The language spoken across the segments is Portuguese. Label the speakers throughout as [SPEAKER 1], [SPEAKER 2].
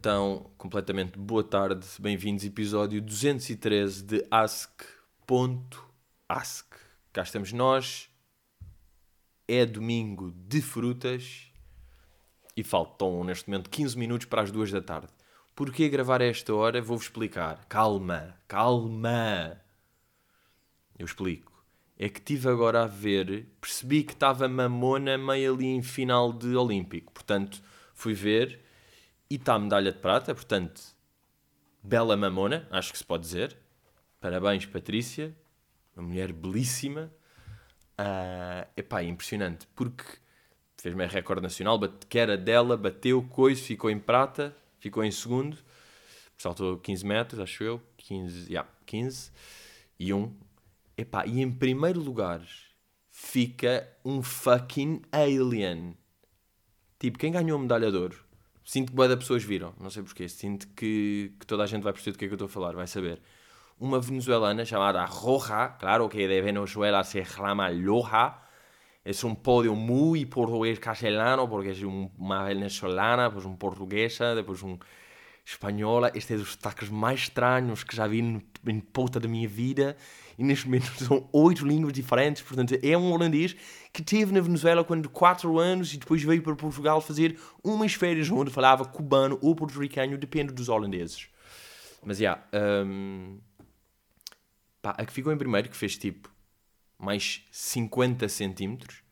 [SPEAKER 1] Então, completamente boa tarde, bem-vindos, episódio 213 de Ask.ask. Cá estamos nós, é domingo de frutas e faltam neste momento 15 minutos para as 2 da tarde. Porquê gravar a esta hora? Vou-vos explicar. Calma, calma. Eu explico. É que tive agora a ver, percebi que estava mamona meio ali em final de Olímpico. Portanto, fui ver e está a medalha de prata. Portanto, bela mamona, acho que se pode dizer. Parabéns, Patrícia. Uma mulher belíssima. Uh, epá, impressionante. Porque fez meio recorde nacional, que era dela, bateu, coisa, ficou em prata, ficou em segundo. Saltou 15 metros, acho eu. 15, yeah, 15 e 1. Epá, e em primeiro lugar fica um fucking alien. Tipo, quem ganhou a medalha de ouro? Sinto que boa pessoas viram, não sei porquê. Sinto que, que toda a gente vai perceber do que é que eu estou a falar, vai saber. Uma venezuelana chamada Roja, claro que de Venezuela se chama Loja, é um pódio muito português castelhano, porque é uma venezuelana, depois um portuguesa, depois um espanhola. Este é dos sotaques mais estranhos que já vi em puta da minha vida e neste momento são oito línguas diferentes. Portanto, é um holandês que teve na Venezuela quando quatro anos e depois veio para Portugal fazer umas férias onde falava cubano ou porto-ricano, depende dos holandeses. Mas, já, yeah, um, pá, a que ficou em primeiro, que fez tipo mais 50 centímetros.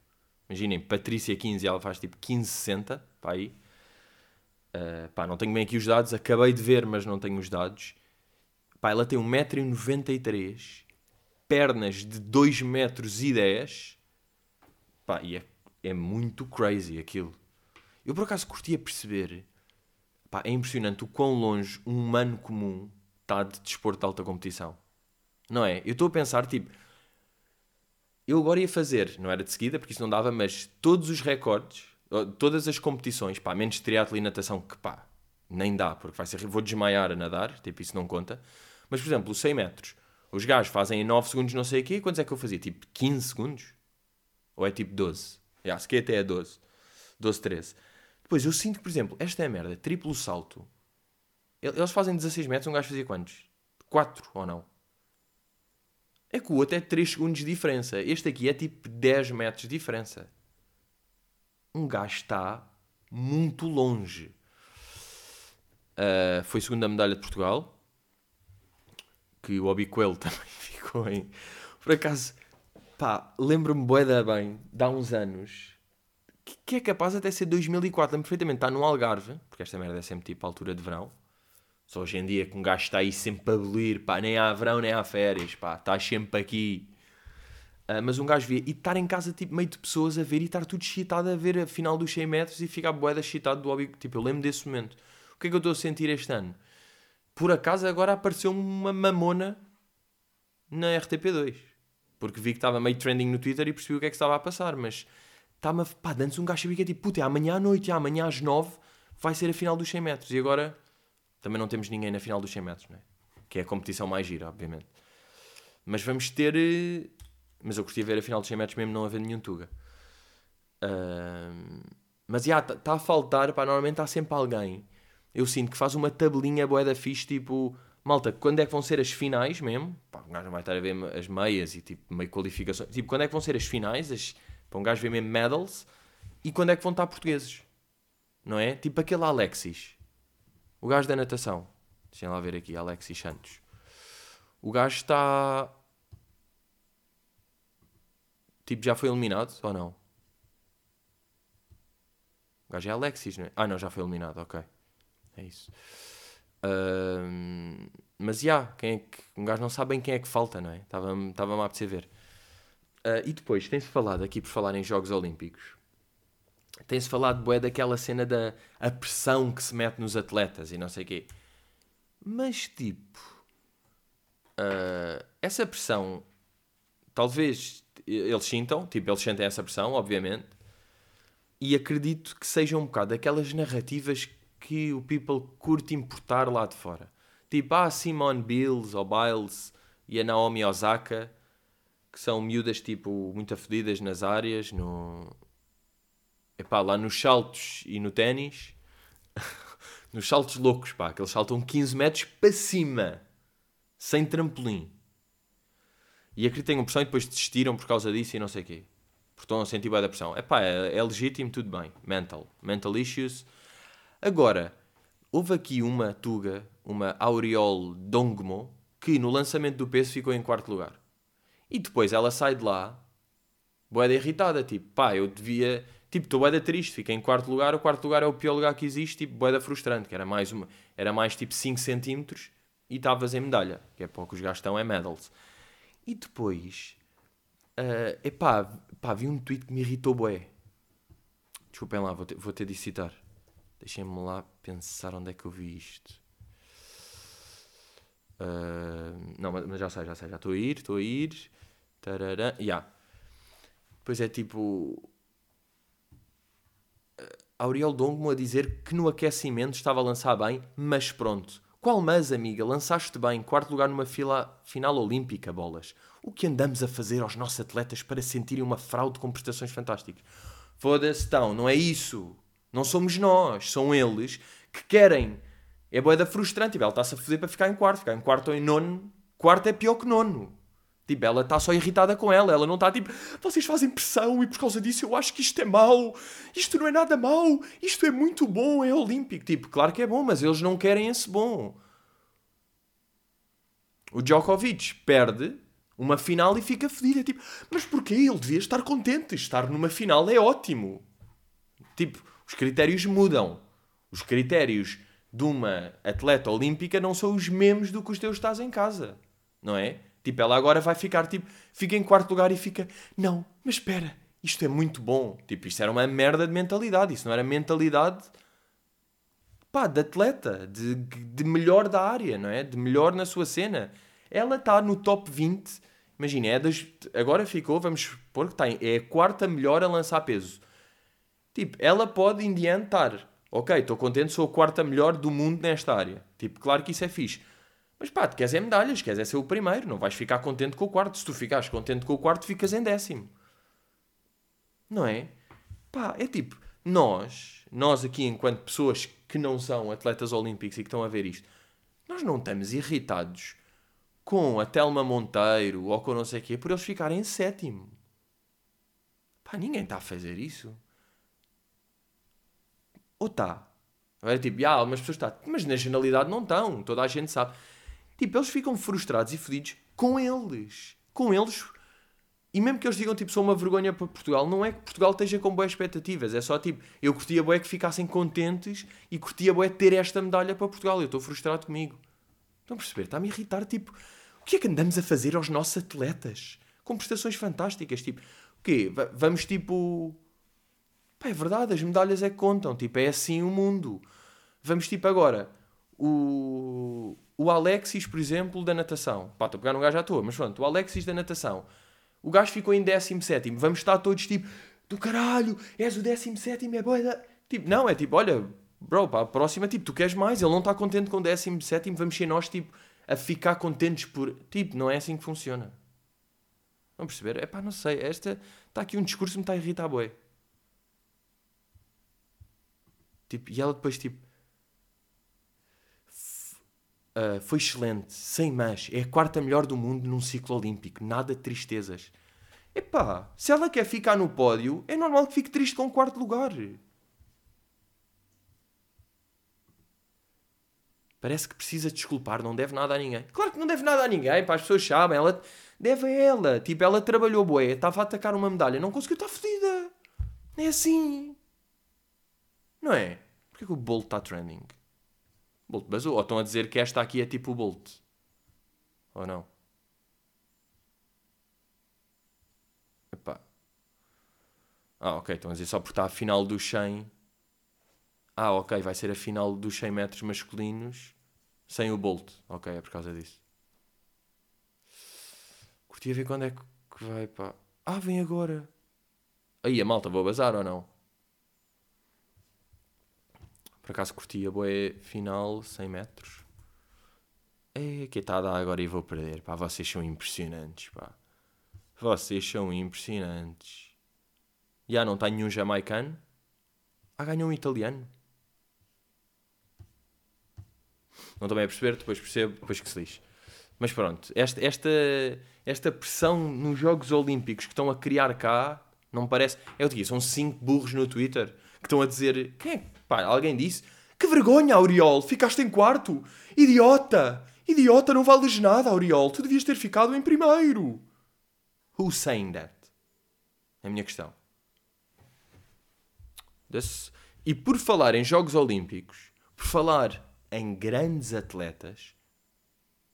[SPEAKER 1] Imaginem, Patrícia 15, ela faz tipo 15, 60, pá aí. Uh, pá, não tenho bem aqui os dados, acabei de ver, mas não tenho os dados. Pá, ela tem 1,93m pernas de 2 metros e 10. Pá, e é, é muito crazy aquilo. Eu por acaso curtia perceber. Pá, é impressionante o quão longe um humano comum está de desporto de alta competição. Não é? Eu estou a pensar, tipo, eu agora ia fazer, não era de seguida, porque isso não dava, mas todos os recordes, todas as competições, pá, menos triatlo e natação, que pá, nem dá, porque vai ser, vou desmaiar a nadar, tipo, isso não conta. Mas, por exemplo, os 100 metros, os gajos fazem em 9 segundos não sei o quê. Quantos é que eu fazia? Tipo 15 segundos? Ou é tipo 12? Yeah, se até é 12. 12, 13. Depois eu sinto que, por exemplo, esta é a merda. Triplo salto. Eles fazem 16 metros, um gajo fazia quantos? 4 ou não? É que o outro é 3 segundos de diferença. Este aqui é tipo 10 metros de diferença. Um gajo está muito longe. Uh, foi segunda medalha de Portugal que o Obi Coelho também ficou em. Por acaso, pá, lembro-me boeda bem, de há uns anos, que, que é capaz até ser 2004, lembro perfeitamente, está no Algarve, porque esta merda é sempre tipo altura de verão. Só hoje em dia que um gajo está aí sempre a abolir, pá, nem há verão nem há férias, pá, estás sempre aqui. Uh, mas um gajo via e estar em casa tipo meio de pessoas a ver e estar tudo excitado a ver a final dos 100 metros e ficar boeda excitado do Obi. Tipo, eu lembro desse momento. O que é que eu estou a sentir este ano? Por acaso agora apareceu uma mamona na RTP2. Porque vi que estava meio trending no Twitter e percebi o que é que estava a passar. Mas estava, pá, antes um gajo que é tipo, puta, é amanhã à noite, é amanhã às 9 vai ser a final dos 100 metros. E agora também não temos ninguém na final dos 100 metros, não é? Que é a competição mais gira, obviamente. Mas vamos ter. Eh, mas eu curti ver a final dos 100 metros mesmo não haver nenhum Tuga. Uh... Mas já, está tá a faltar, pá, normalmente há sempre alguém eu sinto que faz uma tabelinha boa da fixe, tipo, malta, quando é que vão ser as finais mesmo? Pá, um gajo vai estar a ver as meias e tipo, meio qualificações. Tipo, quando é que vão ser as finais? As, para um gajo ver mesmo medals. E quando é que vão estar portugueses? Não é? Tipo aquele Alexis. O gajo da natação. Deixem lá ver aqui, Alexis Santos. O gajo está. Tipo, já foi eliminado ou não? O gajo é Alexis, não é? Ah, não, já foi eliminado, ok. É isso. Uh, mas já, yeah, quem é que, um gajo não sabe bem quem é que falta, não é? Estava-me a apetecer ver. Uh, e depois, tem-se falado aqui por falar em Jogos Olímpicos, tem-se falado, bué, daquela cena da a pressão que se mete nos atletas e não sei o quê. Mas, tipo, uh, essa pressão, talvez eles sintam, tipo, eles sentem essa pressão, obviamente, e acredito que seja um bocado aquelas narrativas que o people curte importar lá de fora. Tipo, ah, Simone Biles ou Biles e a Naomi Osaka, que são miúdas, tipo, muito afedidas nas áreas, no... Epá, lá nos saltos e no ténis. Nos saltos loucos, pá, que eles saltam 15 metros para cima, sem trampolim. E acredito que tenham pressão e depois desistiram por causa disso e não sei o quê. Porque estão a sentir bem da pressão. Epá, é, é legítimo, tudo bem. Mental. Mental issues. Agora, houve aqui uma Tuga, uma Aureole Dongmo, que no lançamento do peso ficou em quarto lugar. E depois ela sai de lá, boeda irritada, tipo, pá, eu devia... Tipo, estou boeda triste, fiquei em quarto lugar, o quarto lugar é o pior lugar que existe, tipo, boeda frustrante, que era mais, uma, era mais tipo 5 centímetros e estavas em medalha, que é para o que os gajos estão, é medals. E depois, uh, epá, pá, vi um tweet que me irritou bué. Desculpem lá, vou vou ter de citar. Deixem-me lá pensar onde é que eu vi isto. Uh, não, mas já sei, já sei, já estou a ir, estou a ir. Tarará, yeah. Depois é tipo. Auriel Dongmo a dizer que no aquecimento estava a lançar bem, mas pronto. Qual mas, amiga? Lançaste bem, quarto lugar numa fila, final olímpica, bolas. O que andamos a fazer aos nossos atletas para sentirem uma fraude com prestações fantásticas? Foda-se, então, não é isso. Não somos nós, são eles que querem. É boeda frustrante. Tipo, ela está-se a foder para ficar em quarto. Ficar em quarto ou em nono. Quarto é pior que nono. Tipo, ela está só irritada com ela. Ela não está tipo, vocês fazem pressão e por causa disso eu acho que isto é mau. Isto não é nada mau. Isto é muito bom, é olímpico. Tipo, claro que é bom, mas eles não querem esse bom. O Djokovic perde uma final e fica fedido. É tipo, mas porquê? Ele devia estar contente. Estar numa final é ótimo. Tipo, os critérios mudam. Os critérios de uma atleta olímpica não são os mesmos do que os teus estás em casa. Não é? Tipo, ela agora vai ficar, tipo, fica em quarto lugar e fica, não, mas espera, isto é muito bom. Tipo, isto era uma merda de mentalidade. Isso não era mentalidade, pá, de atleta, de, de melhor da área, não é? De melhor na sua cena. Ela está no top 20, imagina, é das, agora ficou, vamos supor que está, é a quarta melhor a lançar peso. Tipo, ela pode em diante estar, ok, estou contente, sou a quarta melhor do mundo nesta área. Tipo, claro que isso é fixe. Mas pá, tu queres é medalhas, queres é ser o primeiro, não vais ficar contente com o quarto. Se tu ficares contente com o quarto, ficas em décimo. Não é? Pá, é tipo, nós, nós aqui enquanto pessoas que não são atletas olímpicos e que estão a ver isto, nós não estamos irritados com a Telma Monteiro ou com não sei o quê por eles ficarem em sétimo. Pá, ninguém está a fazer isso. Ou está? É tipo, ah, algumas pessoas estão. Mas na generalidade não estão. Toda a gente sabe. Tipo, eles ficam frustrados e fodidos com eles. Com eles. E mesmo que eles digam, tipo, sou uma vergonha para Portugal, não é que Portugal esteja com boas expectativas. É só, tipo, eu curtia boé que ficassem contentes e curtia boé ter esta medalha para Portugal. Eu estou frustrado comigo. Estão a perceber? Está-me a irritar, tipo, o que é que andamos a fazer aos nossos atletas? Com prestações fantásticas, tipo, o quê? V vamos, tipo Pá, é verdade, as medalhas é que contam. Tipo, é assim o mundo. Vamos, tipo, agora. O, o Alexis, por exemplo, da natação. Pá, estou a pegar um gajo à toa, mas pronto. O Alexis da natação. O gajo ficou em 17. Vamos estar todos tipo, do caralho, és o 17, é boa. Tipo, não, é tipo, olha, bro, a próxima, tipo, tu queres mais. Ele não está contente com o 17. Vamos ser nós, tipo, a ficar contentes por. Tipo, não é assim que funciona. Vamos perceber? É pá, não sei. Esta. Está aqui um discurso que me está a irritar, boi. Tipo, e ela depois, tipo. Uh, foi excelente, sem mais. É a quarta melhor do mundo num ciclo olímpico. Nada de tristezas. Epá, se ela quer ficar no pódio, é normal que fique triste com o quarto lugar. Parece que precisa desculpar, não deve nada a ninguém. Claro que não deve nada a ninguém, as pessoas sabem. Ela deve a ela. Tipo, ela trabalhou bué, estava a atacar uma medalha, não conseguiu, está fodida. É assim. Não é? Porquê que o Bolt está trending? Bolt basou. Ou estão a dizer que esta aqui é tipo o Bolt? Ou não? Epá. Ah, ok. Estão a dizer só porque está a final dos 100. Ah, ok. Vai ser a final dos 100 metros masculinos sem o Bolt. Ok, é por causa disso. Curti a ver quando é que vai, pá. Ah, vem agora. Aí, a malta, vou bazar ou não? Por acaso curti a boé final 100 metros. É, que está a dar agora e vou perder. Pá, vocês são impressionantes, pá. Vocês são impressionantes. Já não tenho nenhum jamaicano. Ah, ganhou um italiano. Não estou bem a perceber, depois percebo, depois que se lixe. Mas pronto, esta, esta, esta pressão nos Jogos Olímpicos que estão a criar cá, não me parece. É o que são cinco burros no Twitter que estão a dizer. Quem é? Pá, alguém disse. Que vergonha, Auriol, ficaste em quarto. Idiota! Idiota, não vales nada, Auriol. Tu devias ter ficado em primeiro. Who's saying that? É a minha questão. This... E por falar em Jogos Olímpicos, por falar em grandes atletas,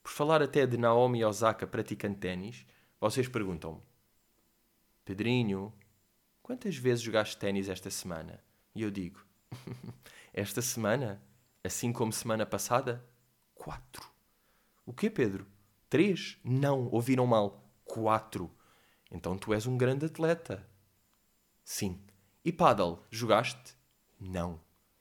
[SPEAKER 1] por falar até de Naomi Osaka praticando ténis, vocês perguntam-me: Pedrinho, quantas vezes jogaste ténis esta semana? E eu digo: Esta semana, assim como semana passada, quatro. O quê, Pedro? Três? Não, ouviram mal. Quatro. Então tu és um grande atleta. Sim. E paddle, jogaste? Não.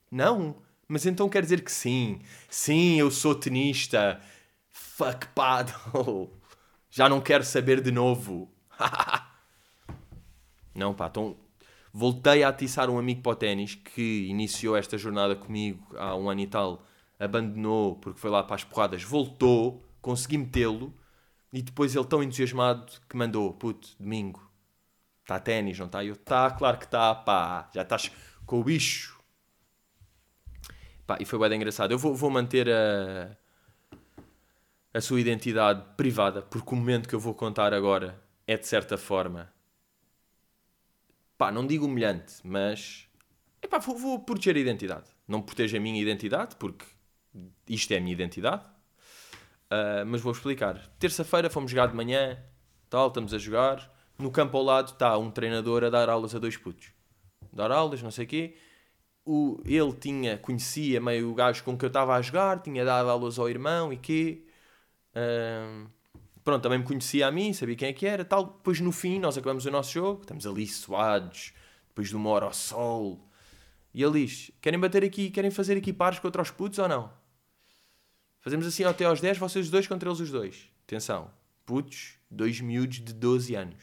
[SPEAKER 1] Não? Mas então quer dizer que sim. Sim, eu sou tenista. Fuck paddle. Já não quero saber de novo. não, pá, então voltei a atiçar um amigo para o ténis que iniciou esta jornada comigo há um ano e tal. Abandonou porque foi lá para as porradas. Voltou, consegui metê-lo. E depois ele tão entusiasmado que mandou, puto, domingo, está ténis, não está? Eu, tá, claro que está, pá, já estás com o bicho. Pá, e foi bem engraçado. Eu vou, vou manter a, a sua identidade privada, porque o momento que eu vou contar agora é de certa forma, pá, não digo humilhante, mas epá, vou, vou proteger a identidade. Não protejo a minha identidade, porque isto é a minha identidade. Uh, mas vou explicar. Terça-feira fomos jogar de manhã, tal, estamos a jogar. No campo ao lado está um treinador a dar aulas a dois putos. Dar aulas, não sei o quê o, ele tinha, conhecia meio o gajo com que eu estava a jogar, tinha dado aulas ao irmão e quê. Um, pronto, também me conhecia a mim, sabia quem é que era, tal. Depois no fim nós acabamos o nosso jogo, estamos ali suados, depois de uma hora ao sol. E ele diz: Querem bater aqui, querem fazer aqui pares contra os putos ou não? Fazemos assim até aos 10, vocês dois contra eles os dois. Atenção, putos, dois miúdos de 12 anos.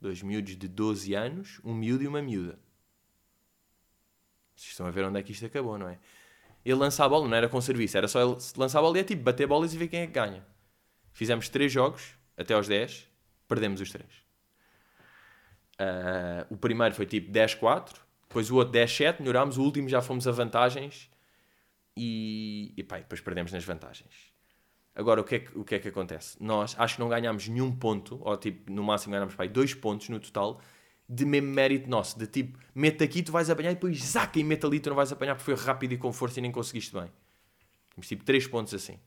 [SPEAKER 1] Dois miúdos de 12 anos, um miúdo e uma miúda. Vocês estão a ver onde é que isto acabou, não é? Ele lança a bola, não era com serviço, era só ele lançar a bola e é tipo bater bolas e ver quem é que ganha. Fizemos 3 jogos, até aos 10, perdemos os 3. Uh, ah, o primeiro foi tipo 10-4, depois o outro 10-7, melhorámos, o último já fomos a vantagens e, e pá, depois perdemos nas vantagens. Agora, o que, é que, o que é que acontece? Nós acho que não ganhámos nenhum ponto, ou tipo, no máximo ganhámos pá, dois pontos no total, de mesmo mérito nosso, de tipo, mete aqui, tu vais apanhar e depois zaca e mete ali, tu não vais apanhar porque foi rápido e com força e nem conseguiste bem. Temos tipo 3 pontos assim.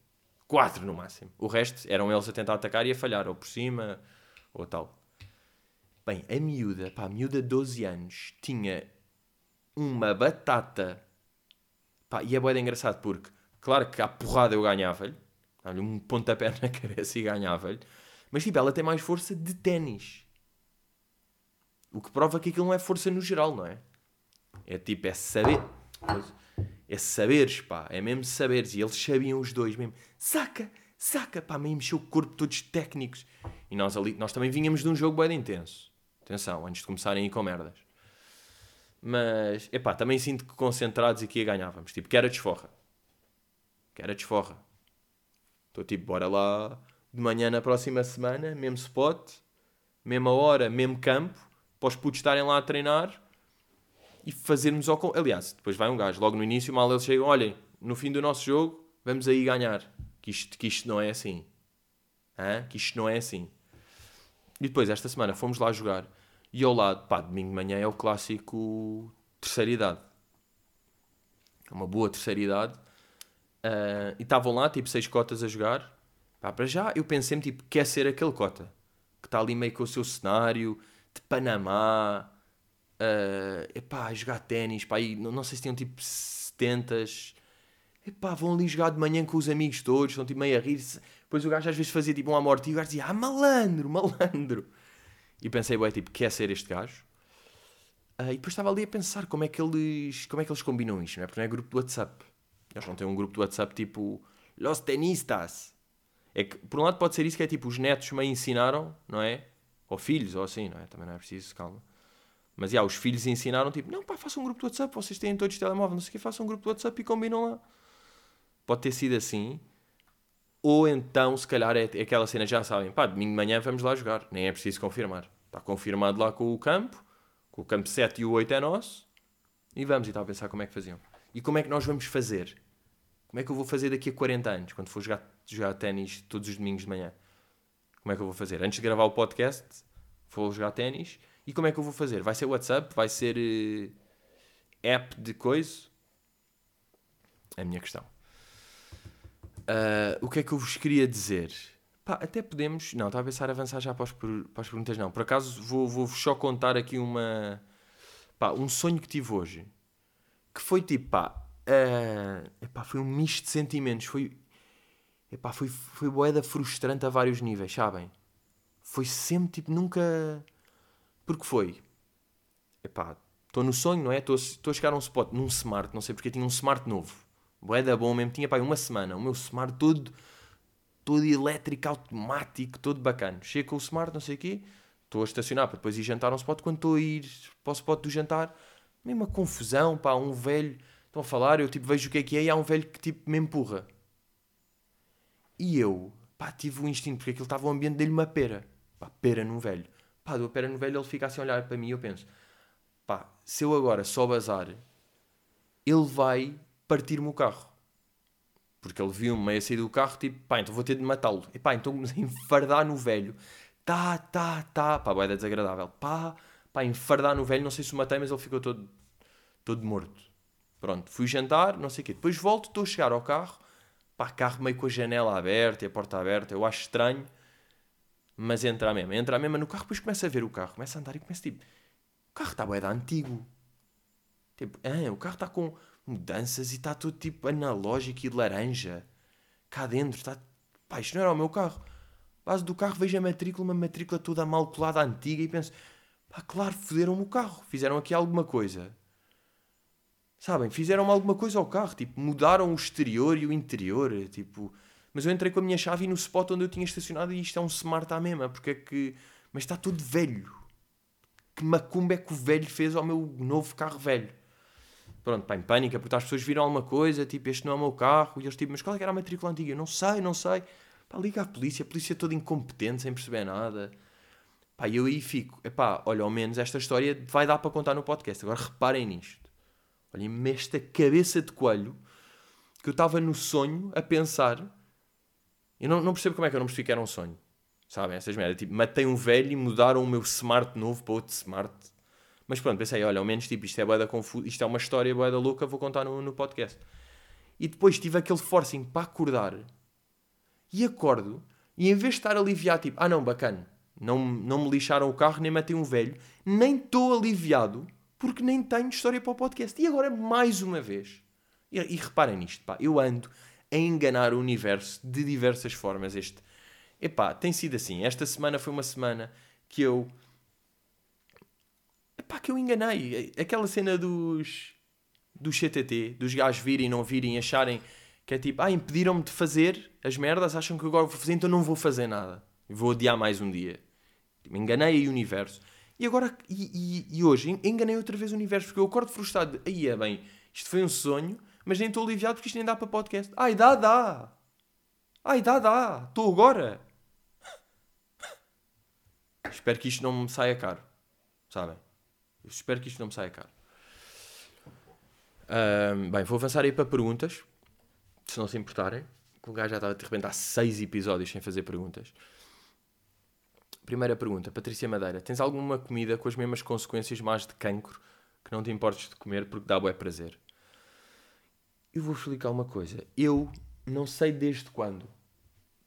[SPEAKER 1] 4 no máximo. O resto eram eles a tentar atacar e a falhar, ou por cima, ou tal. Bem, a miúda, pá, a miúda de 12 anos, tinha uma batata. Pá, e é boeda engraçado porque, claro que à porrada eu ganhava-lhe, um pontapé na cabeça e ganhava-lhe, mas tipo, ela tem mais força de ténis. O que prova que aquilo não é força no geral, não é? É tipo, é saber. É saberes, pá. É mesmo saberes. E eles sabiam os dois mesmo. Saca, saca, pá. Meio mexeu o corpo todos técnicos. E nós ali, nós também vínhamos de um jogo bem intenso. Atenção, antes de começarem a ir com merdas. Mas, epá, também sinto que concentrados aqui ganhávamos. Tipo, que era desforra. Que era desforra. Estou tipo, bora lá de manhã na próxima semana, mesmo spot, mesma hora, mesmo campo para os putos estarem lá a treinar e fazermos ao. Aliás, depois vai um gajo, logo no início, mal eles chegam, olhem, no fim do nosso jogo, vamos aí ganhar. Que isto, que isto não é assim. Hã? Que isto não é assim. E depois, esta semana, fomos lá jogar. E ao lado, pá, domingo de manhã é o clássico terceira idade. É uma boa terceira idade. Uh, e estavam lá, tipo, seis cotas a jogar. Pá, para já, eu pensei-me, tipo, quer ser aquele cota. Que está ali meio com o seu cenário, de Panamá, uh, epá, a jogar ténis, não, não, sei se tinham tipo 70 epá, vão ali jogar de manhã com os amigos todos, estão tipo meio a rir. Depois o gajo às vezes fazia tipo um amorte e o gajo dizia, ah, malandro, malandro. E pensei, ué, tipo, quer ser este gajo? Uh, e depois estava ali a pensar como é que eles, como é que eles combinam isto, não é? Porque não é grupo do WhatsApp. Eles não têm um grupo do WhatsApp tipo Los Tenistas. É que, por um lado, pode ser isso que é tipo os netos me ensinaram, não é? Ou filhos, ou assim, não é? Também não é preciso, calma. Mas, já, os filhos ensinaram, tipo, não, pá, façam um grupo de WhatsApp, vocês têm todos telemóvel, não sei o que, façam um grupo de WhatsApp e combinam lá. pode ter sido assim. Ou então, se calhar, é, é aquela cena, já sabem, pá, domingo de manhã vamos lá jogar. Nem é preciso confirmar. Está confirmado lá com o campo, com o campo 7 e o 8 é nosso. E vamos, e a pensar como é que faziam. E como é que nós vamos fazer? Como é que eu vou fazer daqui a 40 anos, quando for jogar, jogar ténis todos os domingos de manhã? Como é que eu vou fazer? Antes de gravar o podcast, vou jogar ténis. E como é que eu vou fazer? Vai ser WhatsApp? Vai ser uh, app de coisa? É a minha questão. Uh, o que é que eu vos queria dizer? Pá, até podemos. Não, estava a pensar avançar já para, os, para as perguntas, não. Por acaso vou, vou só contar aqui uma. Pá, um sonho que tive hoje. Que foi tipo, pá. Uh, epá, foi um misto de sentimentos. Foi. Epá, foi, foi boeda frustrante a vários níveis, sabem? Foi sempre tipo, nunca. Porque foi. Epá, estou no sonho, não é? Estou a chegar a um spot, num smart, não sei porque tinha um smart novo. Boeda bom mesmo, tinha pá, uma semana. O meu smart todo todo elétrico, automático, todo bacana. Chego com o smart, não sei o quê, estou a estacionar para depois ir jantar a um spot. Quando estou a ir para o spot do jantar, mesmo uma confusão, pá, um velho, estão a falar, eu tipo vejo o que é que é e há um velho que tipo me empurra. E eu, pá, tive o um instinto, porque aquilo estava o ambiente dele uma pera. Pá, pera num velho. Pá, dou a pera no velho, ele fica assim a olhar para mim e eu penso, pá, se eu agora só bazar, ele vai partir-me o carro. Porque ele viu-me meio a sair do carro, tipo, pá, então vou ter de matá-lo. E pá, então comecei enfardar no velho. Tá, tá, tá. Pá, boeda desagradável. Pá, pá, enfardar no velho. Não sei se o matei, mas ele ficou todo, todo morto. Pronto, fui jantar, não sei o quê. Depois volto, estou a chegar ao carro. Pá, carro meio com a janela aberta e a porta aberta. Eu acho estranho, mas entra mesmo. Entra mesmo no carro, depois começa a ver o carro. Começa a andar e começa tipo... O carro está boeda antigo. Tipo, ah, o carro está com mudanças e está tudo tipo analógico e laranja. Cá dentro está. Pá, isto não era o meu carro. Base do carro, vejo a matrícula, uma matrícula toda mal colada, antiga, e penso: pá, claro, foderam-me o carro. Fizeram aqui alguma coisa. Sabem? Fizeram alguma coisa ao carro. Tipo, mudaram o exterior e o interior. Tipo. Mas eu entrei com a minha chave e no spot onde eu tinha estacionado e isto é um smart à mesma. Porque é que. Mas está todo velho. Que macumba é que o velho fez ao meu novo carro velho? pronto, pá, em pânico, porque as pessoas viram alguma coisa, tipo, este não é o meu carro, e eles tipo, mas qual é que era a matrícula antiga? Eu não sei, não sei. Pá, liga à polícia, a polícia é toda incompetente, sem perceber nada. Pá, eu aí fico, epá, olha, ao menos esta história vai dar para contar no podcast. Agora reparem nisto. Olhem-me esta cabeça de coelho que eu estava no sonho a pensar. Eu não, não percebo como é que eu não percebi que era um sonho. Sabem, essas merdas. Tipo, matei um velho e mudaram o meu smart novo para outro smart mas pronto, pensei, olha, ao menos tipo, isto é boeda confuso, isto é uma história boeda louca, vou contar no, no podcast. E depois tive aquele forcing para acordar. E acordo, e em vez de estar aliviado, tipo, ah não, bacana, não, não me lixaram o carro, nem matei um velho, nem estou aliviado, porque nem tenho história para o podcast. E agora, mais uma vez, e, e reparem nisto, pá, eu ando a enganar o universo de diversas formas. Este, epá, tem sido assim. Esta semana foi uma semana que eu pá, que eu enganei. Aquela cena dos, dos CTT, dos gajos virem não virem, acharem que é tipo, ah, impediram-me de fazer as merdas, acham que agora vou fazer, então não vou fazer nada. Vou adiar mais um dia. Me enganei o universo. E agora, e, e, e, hoje, enganei outra vez o universo, porque eu acordo frustrado. Aí é bem, isto foi um sonho, mas nem estou aliviado porque isto nem dá para podcast. Ai, dá, dá. Ai, dá, dá. Estou agora. Espero que isto não me saia caro. Sabem? Espero que isto não me saia caro. Um, bem, vou avançar aí para perguntas, se não se importarem. O gajo já estava de repente há seis episódios sem fazer perguntas. Primeira pergunta, Patrícia Madeira: Tens alguma comida com as mesmas consequências mais de cancro que não te importes de comer porque dá bué prazer? Eu vou explicar uma coisa. Eu não sei desde quando,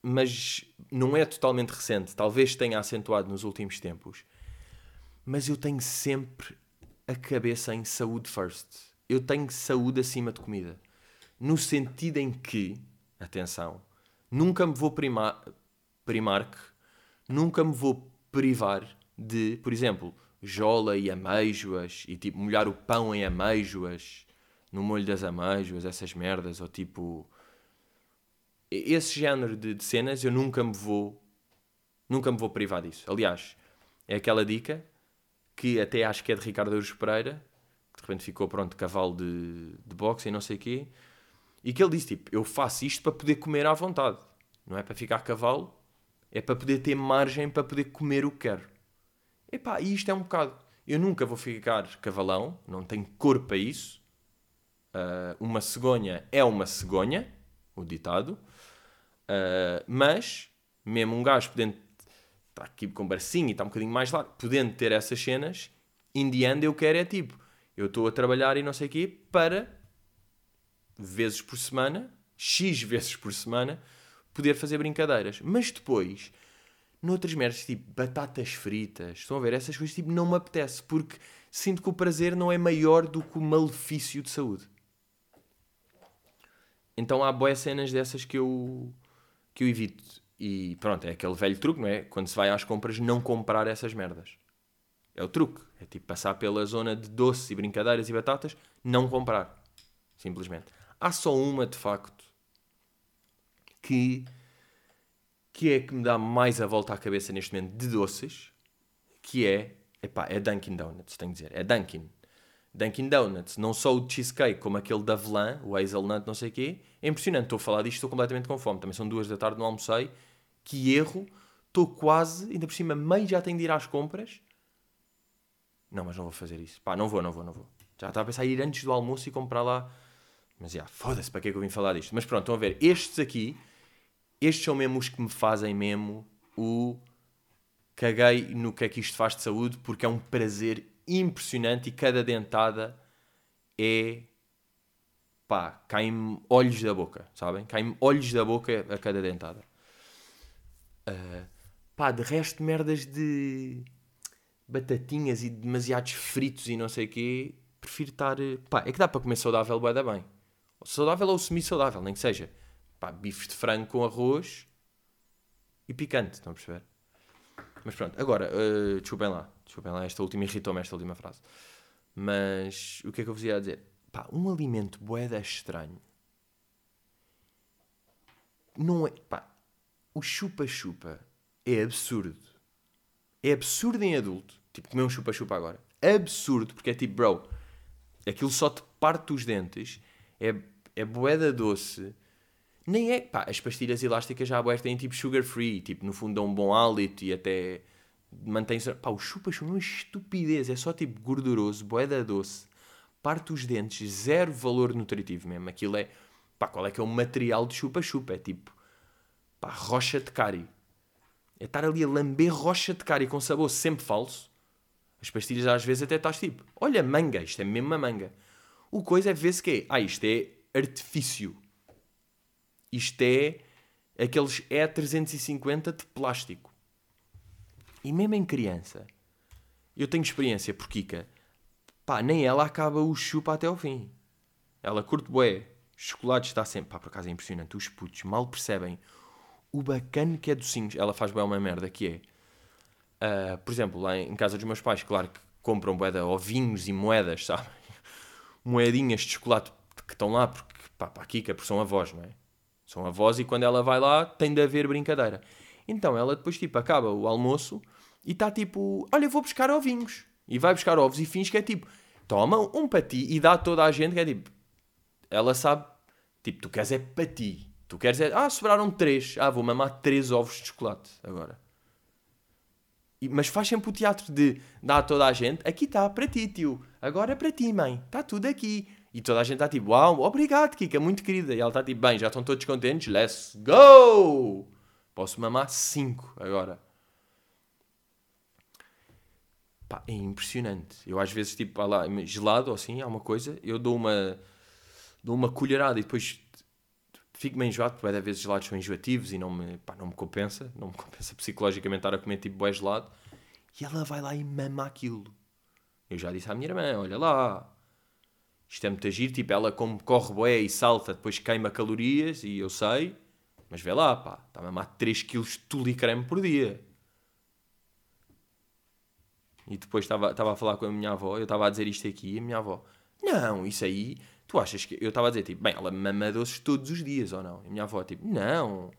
[SPEAKER 1] mas não é totalmente recente. Talvez tenha acentuado nos últimos tempos mas eu tenho sempre a cabeça em saúde first. Eu tenho saúde acima de comida. No sentido em que, atenção, nunca me vou primar, primar nunca me vou privar de, por exemplo, jola e ameijoas e tipo molhar o pão em ameijoas, no molho das ameijoas, essas merdas, ou tipo. Esse género de, de cenas eu nunca me vou. Nunca me vou privar disso. Aliás, é aquela dica que até acho que é de Ricardo Aruz Pereira, que de repente ficou pronto cavalo de, de boxe e não sei o quê. E que ele disse, tipo, eu faço isto para poder comer à vontade. Não é para ficar cavalo, é para poder ter margem para poder comer o que quero. Epá, e isto é um bocado. Eu nunca vou ficar cavalão, não tenho cor para isso. Uh, uma cegonha é uma cegonha, o ditado. Uh, mas, mesmo um gajo podendo estar aqui com bracinho e estar um bocadinho mais largo, podendo ter essas cenas, in eu quero é tipo, eu estou a trabalhar e não sei o quê para vezes por semana, X vezes por semana, poder fazer brincadeiras. Mas depois, noutras merdas, tipo batatas fritas, estão a ver? Essas coisas, tipo, não me apetece, porque sinto que o prazer não é maior do que o malefício de saúde. Então há boas cenas dessas que eu, que eu evito. E pronto, é aquele velho truque, não é? Quando se vai às compras, não comprar essas merdas. É o truque. É tipo passar pela zona de doces e brincadeiras e batatas, não comprar. Simplesmente. Há só uma, de facto, que, que é que me dá mais a volta à cabeça neste momento de doces, que é, epá, é Dunkin' Donuts, tenho que dizer. É Dunkin'. Dunkin' Donuts, não só o cheesecake, como aquele da Avelã, o hazelnut, não sei o quê. É impressionante, estou a falar disto, estou completamente com fome. Também são duas da tarde, não almocei. Que erro. Estou quase, ainda por cima, meio já tenho de ir às compras. Não, mas não vou fazer isso. Pá, não vou, não vou, não vou. Já estava a pensar em ir antes do almoço e comprar lá. Mas já, foda-se, para que é que eu vim falar disto? Mas pronto, estão a ver. Estes aqui, estes são mesmo os que me fazem mesmo o caguei no que é que isto faz de saúde, porque é um prazer impressionante e cada dentada é pá, caem-me olhos da boca, sabem? Caem-me olhos da boca a cada dentada. Uh, pá, de resto, merdas de batatinhas e demasiados fritos e não sei o quê, prefiro estar. Pá, é que dá para comer saudável, vai dar bem. Saudável ou semi-saudável, nem que seja. Pá, bifes de frango com arroz e picante, estão a perceber? Mas pronto, agora, uh, desculpem lá. Desculpem lá, esta última irritou-me, esta última frase. Mas o que é que eu vos ia dizer? Pá, um alimento boeda estranho. Não é. Pá, o chupa-chupa é absurdo. É absurdo em adulto. Tipo, comer um chupa-chupa agora. Absurdo, porque é tipo, bro, aquilo só te parte os dentes. É, é boeda doce. Nem é. Pá, as pastilhas elásticas já boas têm tipo sugar free. Tipo, no fundo dão um bom hálito e até mantém-se. Pá, o chupa-chupa é uma estupidez. É só tipo gorduroso, boeda doce. Parte os dentes, zero valor nutritivo mesmo. Aquilo é. Pá, qual é que é o material de chupa-chupa? É tipo. Pá, rocha de cárie. É estar ali a lamber rocha de cárie com sabor sempre falso. As pastilhas às vezes até estás tipo, olha, manga, isto é mesmo uma manga. O coisa é ver-se que é, ah, isto é artifício. Isto é aqueles E350 de plástico. E mesmo em criança, eu tenho experiência por Kika, pá, nem ela acaba o chupa até ao fim. Ela curte bué, chocolate está sempre, pá, por acaso é impressionante, os putos mal percebem o bacana que é docinhos. Ela faz bem uma merda que é, uh, por exemplo, lá em casa dos meus pais, claro que compram boeda ovinhos e moedas, sabe? Moedinhas de chocolate que estão lá porque, pá, a Kika, porque são avós, não é? São avós e quando ela vai lá tem de haver brincadeira. Então ela depois, tipo, acaba o almoço e está tipo, olha, vou buscar ovinhos. E vai buscar ovos e fins que é tipo, toma um para ti e dá a toda a gente que é tipo, ela sabe, tipo, tu queres é para ti. Tu queres é, ah, sobraram três. Ah, vou mamar três ovos de chocolate agora. E, mas faz sempre o teatro de dar a toda a gente, aqui está, para ti, tio. Agora é para ti, mãe. Está tudo aqui. E toda a gente está tipo, uau, obrigado, Kika, muito querida. E ela está tipo, bem, já estão todos contentes, let's go! Posso mamar cinco agora. Pá, é impressionante. Eu às vezes, tipo, lá, gelado ou assim, há uma coisa, eu dou uma, dou uma colherada e depois fico meio enjoado, porque às vezes gelados são enjoativos e não me, pá, não me compensa, não me compensa psicologicamente estar a comer tipo bué gelado. E ela vai lá e mama aquilo. Eu já disse à minha irmã, olha lá, isto é muito agir, tipo, ela como corre bué e salta, depois queima calorias, e eu sei, mas vê lá, pá, está a mamar 3 kg de tulicreme por dia. E depois estava a falar com a minha avó, eu estava a dizer isto aqui, e a minha avó, não, isso aí Tu achas que. Eu estava a dizer, tipo, bem, ela mama doces todos os dias ou não? E a minha avó, tipo, não.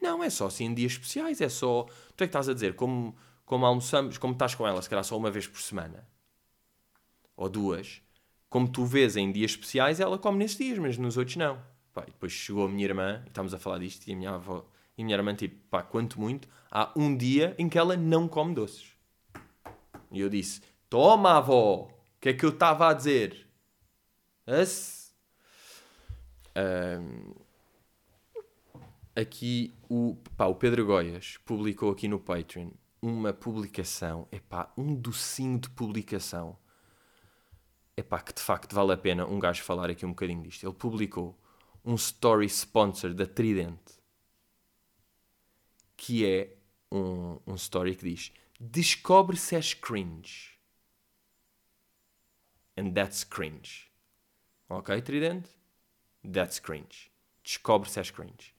[SPEAKER 1] Não, é só assim em dias especiais, é só. Tu é que estás a dizer, como, como almoçamos, como estás com ela, se calhar só uma vez por semana. Ou duas. Como tu vês em dias especiais, ela come nesses dias, mas nos outros não. Pá, e depois chegou a minha irmã, e estávamos a falar disto, e a minha avó, e a minha irmã, tipo, pá, quanto muito, há um dia em que ela não come doces. E eu disse, toma, avó, o que é que eu estava a dizer? As... Ahm, aqui o, pá, o Pedro Goias publicou aqui no Patreon uma publicação, epá, um docinho de publicação, epá, que de facto vale a pena um gajo falar aqui um bocadinho disto. Ele publicou um story sponsor da Trident, que é um, um story que diz Descobre se és cringe. And that's cringe. Ok, Trident? That's cringe. Descobre se és cringe.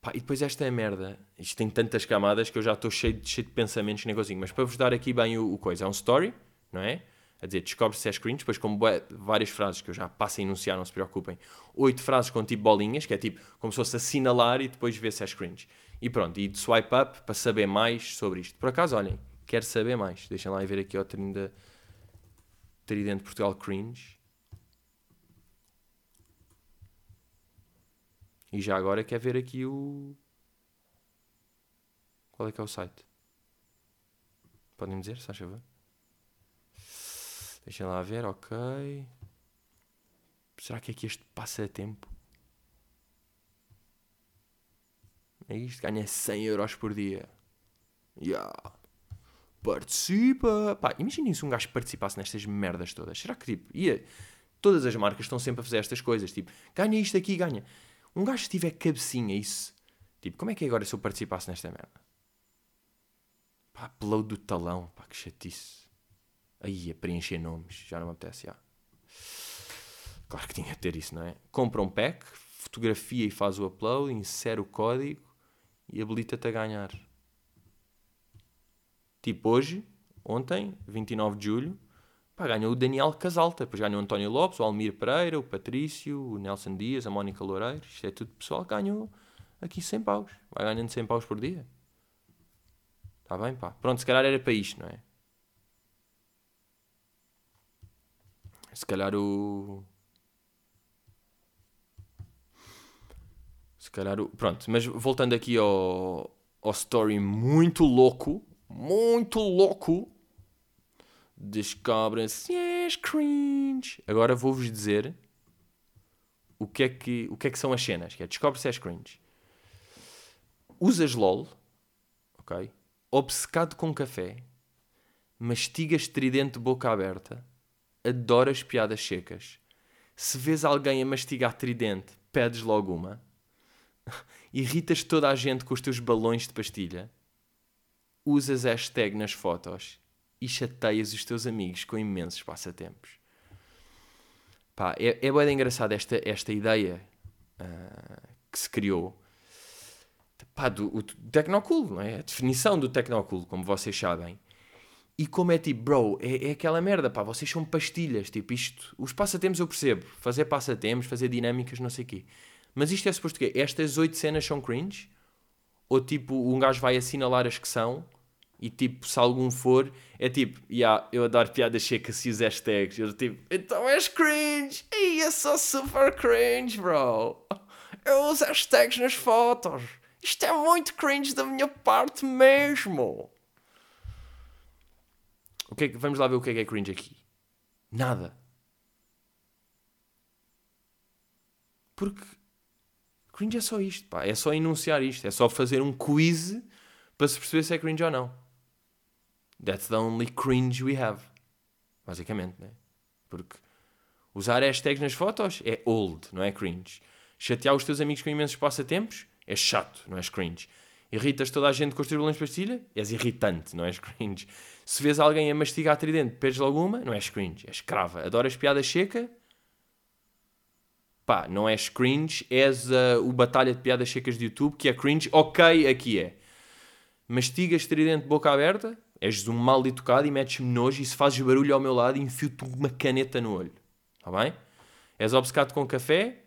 [SPEAKER 1] Pá, e depois esta é merda. Isto tem tantas camadas que eu já estou cheio, cheio de pensamentos nem consigo. Mas para vos dar aqui bem o, o coisa, é um story, não é? A dizer, descobre se és cringe, depois com bué- várias frases que eu já passo a enunciar, não se preocupem. Oito frases com tipo bolinhas, que é tipo como se fosse assinalar e depois ver se és cringe. E pronto, e de swipe up para saber mais sobre isto. Por acaso, olhem, quero saber mais. Deixem lá ver aqui ao Trinda, Tridente Portugal Cringe. E já agora quer ver aqui o. Qual é que é o site? Podem dizer, se favor? Deixem lá ver, ok. Será que é que este passatempo? É isto, ganha 100 euros por dia. Yeah. Participa! Pá, imaginem se um gajo participasse nestas merdas todas. Será que tipo, ia. Todas as marcas estão sempre a fazer estas coisas. Tipo, ganha isto aqui, ganha. Um gajo tiver cabecinha, isso. Tipo, como é que é agora se eu participasse nesta merda? Pá, upload do talão, pá, que chatice. Aí, a preencher nomes, já não me apetece, já. Claro que tinha de ter isso, não é? Compra um pack, fotografia e faz o upload, insere o código e habilita-te a ganhar. Tipo hoje, ontem, 29 de julho, pá, ganhou o Daniel Casalta, depois ganhou o António Lopes, o Almir Pereira, o Patrício, o Nelson Dias, a Mónica Loureiro, isto é tudo pessoal que ganhou aqui 100 paus. Vai ganhando 100 paus por dia. Está bem, pá. Pronto, se calhar era para isto, não é? Se calhar o. calhar. Pronto, mas voltando aqui ao, ao story muito louco, muito louco. Descobrem-se és cringe. Agora vou-vos dizer o que, é que, o que é que são as cenas. Que é descobre-se és cringe. Usas LOL, ok? Obcecado com café, mastigas tridente de boca aberta, adoras piadas secas. Se vês alguém a mastigar tridente, pedes logo uma. Irritas toda a gente com os teus balões de pastilha. Usas hashtag nas fotos e chateias os teus amigos com imensos passatempos. Pá, é, é bem engraçado esta, esta ideia ah, que se criou pá, do, o Tecnocool, não é? A definição do Tecnocool, como vocês sabem. E como é tipo, bro, é, é aquela merda, pá, vocês são pastilhas, tipo isto. Os passatempos eu percebo, fazer passatempos, fazer dinâmicas, não sei o quê. Mas isto é suposto que estas oito cenas são cringe? Ou tipo, um gajo vai assinalar as que são e tipo, se algum for, é tipo, yeah, eu adoro piadas secas e os hashtags. Eu tipo, então és cringe! Ei, eu sou super cringe, bro! Eu uso hashtags nas fotos! Isto é muito cringe da minha parte mesmo! O que é que, vamos lá ver o que é que é cringe aqui. Nada. Porque cringe é só isto, pá. É só enunciar isto. É só fazer um quiz para se perceber se é cringe ou não. That's the only cringe we have. Basicamente, né? Porque usar hashtags nas fotos é old, não é cringe. Chatear os teus amigos com imensos passatempos é chato, não és cringe. Irritas toda a gente com os teus balões de pastilha? És irritante, não és cringe. Se vês alguém a mastigar tridente, perdes alguma? Não és cringe, és crava. Adoras piada seca? Pá, não és cringe, és uh, o batalha de piadas secas de YouTube, que é cringe. Ok, aqui é. Mastigas tridente de boca aberta? És um mal educado e metes-me nojo e se fazes barulho ao meu lado, enfio-te uma caneta no olho. Está bem? És obcecado com café?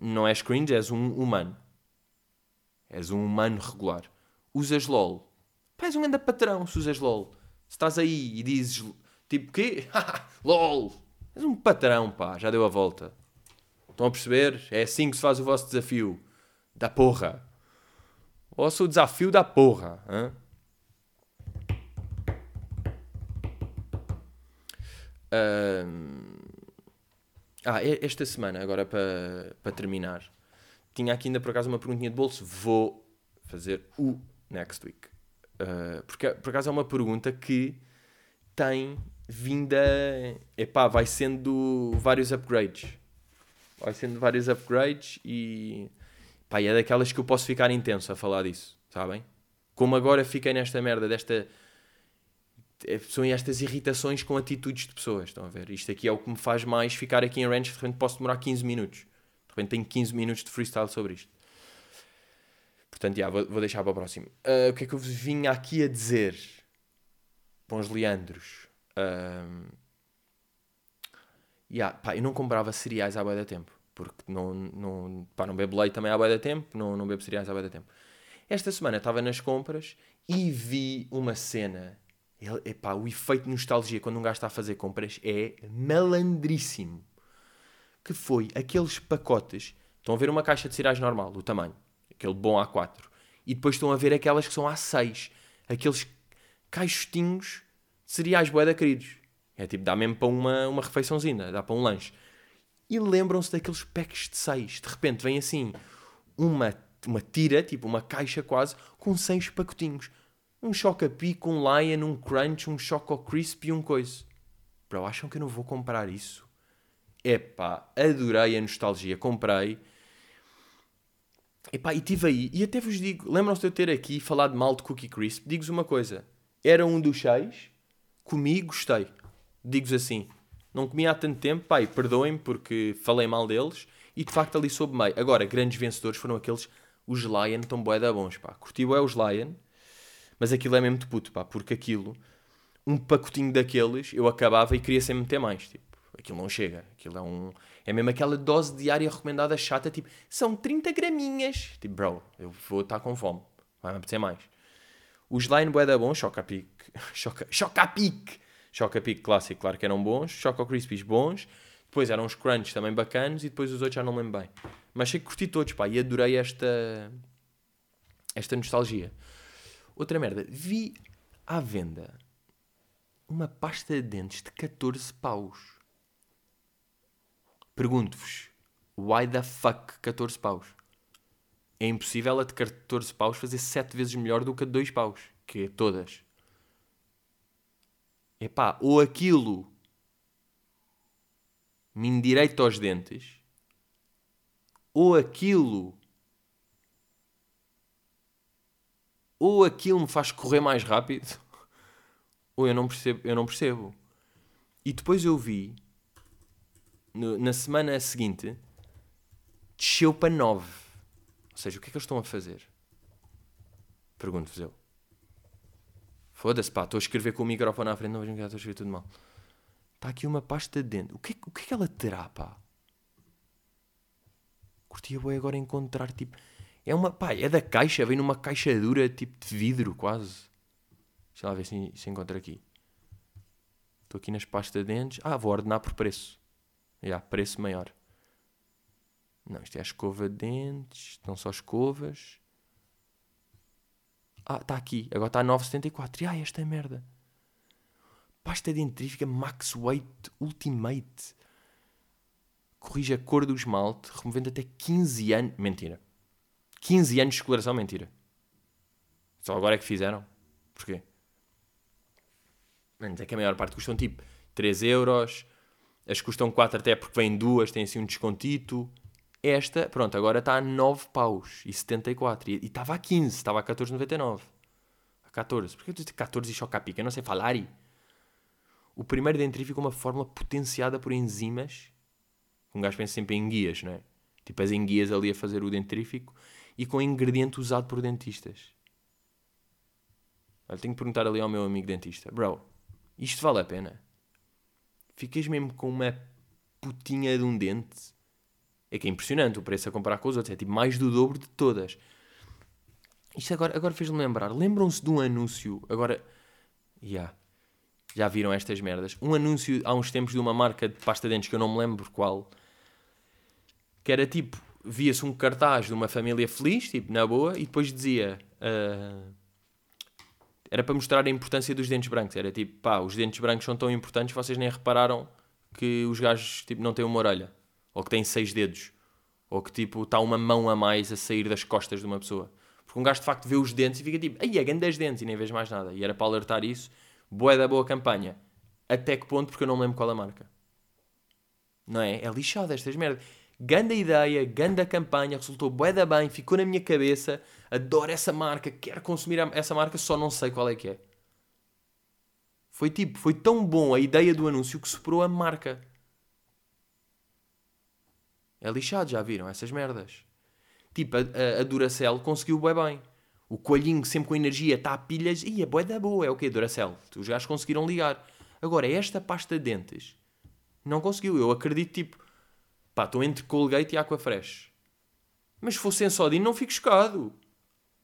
[SPEAKER 1] Não és cringe, és um humano. És um humano regular. Usas LOL. Pá, és um grande patrão se usas LOL. Se estás aí e dizes tipo quê? LOL. És um patrão, pá. Já deu a volta. Estão a perceber? É assim que se faz o vosso desafio. Da porra. O vosso desafio da porra. Hã? Ah, esta semana, agora para, para terminar, tinha aqui ainda por acaso uma perguntinha de bolso. Vou fazer o next week. Uh, porque por acaso é uma pergunta que tem vinda. Epá, vai sendo vários upgrades. Vai sendo vários upgrades e. Pá, é daquelas que eu posso ficar intenso a falar disso, sabem? Como agora fiquei nesta merda desta é, são estas irritações com atitudes de pessoas. Estão a ver? Isto aqui é o que me faz mais ficar aqui em range. De repente posso demorar 15 minutos. De repente tenho 15 minutos de freestyle sobre isto. Portanto, já, vou, vou deixar para o próximo. Uh, o que é que eu vos vinha aqui a dizer? Bons Leandros. Uh, yeah, pá, eu não comprava cereais há boa tempo. Porque não, não, pá, não bebo leite também há boa tempo. Não, não bebo cereais há boa tempo. Esta semana estava nas compras e vi uma cena ele, epá, o efeito de nostalgia quando um gajo está a fazer compras é malandríssimo. Que foi aqueles pacotes. Estão a ver uma caixa de cereais normal, o tamanho, aquele bom A4. E depois estão a ver aquelas que são A6. Aqueles caixotinhos cereais boeda queridos. É tipo, dá mesmo para uma, uma refeiçãozinha, dá para um lanche. E lembram-se daqueles packs de 6. De repente vem assim uma, uma tira, tipo uma caixa quase, com 6 pacotinhos um Chocapic, um Lion, um Crunch, um Choco Crisp e um coisa. Bro, acham que eu não vou comprar isso? Epá, adorei a nostalgia, comprei. Epá, e tive aí, e até vos digo, lembram-se de eu ter aqui falado mal de Cookie Crisp? Digo-vos uma coisa, era um dos seis, comi, gostei. Digo-vos assim, não comi há tanto tempo, pai, perdoem-me porque falei mal deles, e de facto ali soube meio. Agora, grandes vencedores foram aqueles, os Lion, tão bué da bons, pá. Curtiu é os Lion, mas aquilo é mesmo de puto, pá, porque aquilo, um pacotinho daqueles, eu acabava e queria sempre meter mais. Tipo, aquilo não chega. Aquilo é um. É mesmo aquela dose diária recomendada chata, tipo, são 30 graminhas. Tipo, bro, eu vou estar com fome. Vai-me apetecer mais. Os Line Bué da bom, Chocapic. Choca, Chocapic! Chocapic clássico, claro que eram bons. Choco Crispies bons. Depois eram os Crunch também bacanos. E depois os outros já não lembro bem. Mas sei que curti todos, pá. E adorei esta. Esta nostalgia. Outra merda, vi à venda uma pasta de dentes de 14 paus. Pergunto-vos, why the fuck 14 paus? É impossível a de 14 paus fazer 7 vezes melhor do que a de 2 paus, que é todas. Epá, ou aquilo me endireita aos dentes, ou aquilo ou aquilo me faz correr mais rápido, ou eu não percebo. Eu não percebo. E depois eu vi, no, na semana seguinte, desceu para 9. Ou seja, o que é que eles estão a fazer? Pergunto-vos eu. Foda-se, pá, estou a escrever com o microfone à frente, não vejo estou a escrever tudo mal. Está aqui uma pasta de dentro. O que, é, o que é que ela terá, pá? Curtia bem agora encontrar, tipo é uma, pá, é da caixa, vem numa caixa dura, tipo de vidro, quase. Deixa lá ver se, se encontra aqui. Estou aqui nas pastas de dentes. Ah, vou ordenar por preço. Já, yeah, preço maior. Não, isto é a escova de dentes. Estão só escovas. Ah, está aqui. Agora está a 9,74. Ah, esta é merda. Pasta dentrífica Max Weight Ultimate. Corrige a cor do esmalte, removendo até 15 anos. Mentira. 15 anos de exploração, mentira. Só agora é que fizeram. Porquê? Menos é que a maior parte custam tipo 3 euros. As custam 4 até porque vêm duas, tem assim um descontito. Esta, pronto, agora está a 9 paus e 74. E estava a 15, estava a 14,99. A 14. Porquê eu disse 14 e choca a pica? Eu não sei falar. E... O primeiro dentrífico é uma fórmula potenciada por enzimas. Um gajo pensa sempre em guias, não é? Tipo as enguias ali a fazer o dentrífico e com ingrediente usado por dentistas. Olha, tenho que perguntar ali ao meu amigo dentista: Bro, isto vale a pena? Ficas mesmo com uma putinha de um dente? É que é impressionante o preço a comparar com os outros. É tipo mais do dobro de todas. Isto agora, agora fez-me lembrar. Lembram-se de um anúncio. Agora. Yeah. Já viram estas merdas? Um anúncio há uns tempos de uma marca de pasta de dentes que eu não me lembro qual que era tipo, via-se um cartaz de uma família feliz, tipo, na boa, e depois dizia... ah, era para mostrar a importância dos dentes brancos. Era tipo, pá, os dentes brancos são tão importantes, vocês nem repararam que os gajos tipo, não têm uma orelha. Ou que têm seis dedos. Ou que tipo, está uma mão a mais a sair das costas de uma pessoa. Porque um gajo de facto vê os dentes e fica tipo, ai, é grande 10 dentes e nem vês mais nada. E era para alertar isso. Boa da boa campanha. Até que ponto? Porque eu não me lembro qual a marca. Não é? É lixado estas merdas. Ganda ideia, ganda campanha, resultou bué da bem, ficou na minha cabeça. Adoro essa marca, quero consumir essa marca, só não sei qual é que é. Foi tipo, foi tão bom a ideia do anúncio que superou a marca. É lixado, já viram essas merdas? Tipo, a, a, a Duracell conseguiu bué bem. O coelhinho sempre com energia está a pilhas. Ih, é bué da boa. É o quê? Duracell. Os gajos conseguiram ligar. Agora, esta pasta de dentes não conseguiu. Eu acredito, tipo, pá, estou entre Colgate e Aquafresh. Mas se for Sensodine, não fico chocado.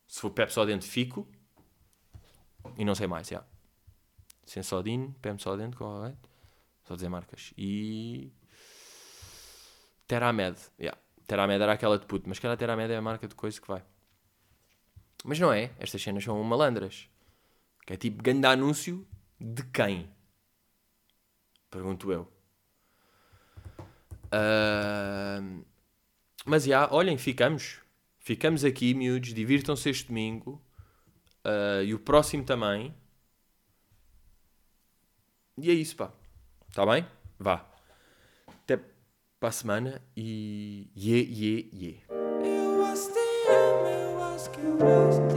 [SPEAKER 1] Se for Pepsodente, fico. E não sei mais, já. Sensodine, Pepsodente, Colgate. Só dizer marcas. E... Teramed. Yeah. Teramed era aquela de puto. Mas a Teramed é a marca de coisa que vai. Mas não é. Estas cenas são malandras. Que é tipo grande anúncio de quem? Pergunto eu. Ahm, mas já, olhem, ficamos. Ficamos aqui, miúdos. Divirtam-se este domingo. Ah, e o próximo também. E é isso, pá. Está bem? Vá. Para a semana e. Ye, ye, ye.
[SPEAKER 2] Eu acho que eu acho que eu acho que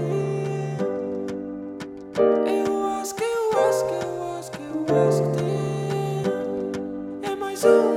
[SPEAKER 2] eu acho que eu acho que eu acho que eu acho que é mais um